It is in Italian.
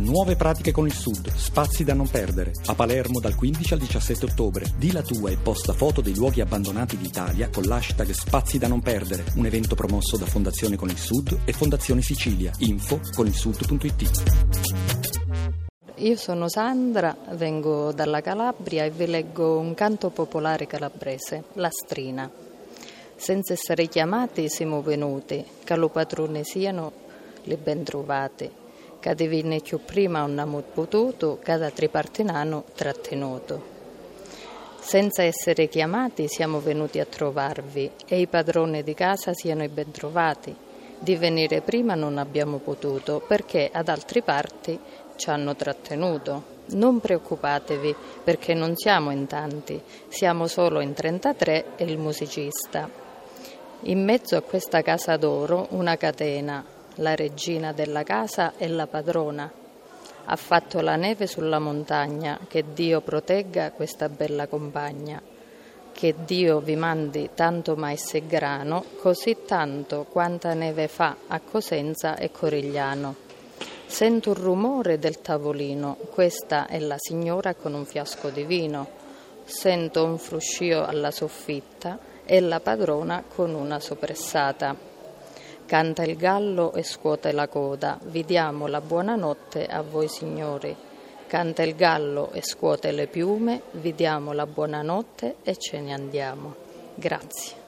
Nuove pratiche con il Sud, spazi da non perdere. A Palermo dal 15 al 17 ottobre. Di la tua e posta foto dei luoghi abbandonati d'Italia con l'hashtag Spazi da non perdere. Un evento promosso da Fondazione con il Sud e Fondazione Sicilia. Info con il sud.it. Io sono Sandra, vengo dalla Calabria e vi leggo un canto popolare calabrese, La Strina. Senza essere chiamati siamo venuti, che lo padrone siano li ben trovati, divine più prima non abbiamo potuto, che da tripartinano trattenuto. Senza essere chiamati siamo venuti a trovarvi e i padroni di casa siano i ben trovati. Di venire prima non abbiamo potuto perché ad altre parti ci hanno trattenuto. Non preoccupatevi perché non siamo in tanti, siamo solo in 33 e il musicista. In mezzo a questa casa d'oro una catena, la regina della casa e la padrona. Ha fatto la neve sulla montagna, che Dio protegga questa bella compagna. Che Dio vi mandi tanto mais e grano, così tanto quanta neve fa a Cosenza e Corigliano. Sento un rumore del tavolino, questa è la signora con un fiasco di vino. Sento un fruscio alla soffitta e la padrona con una sopressata. Canta il gallo e scuote la coda, vi diamo la buonanotte a voi signori. Canta il gallo e scuote le piume, vi diamo la buonanotte e ce ne andiamo. Grazie.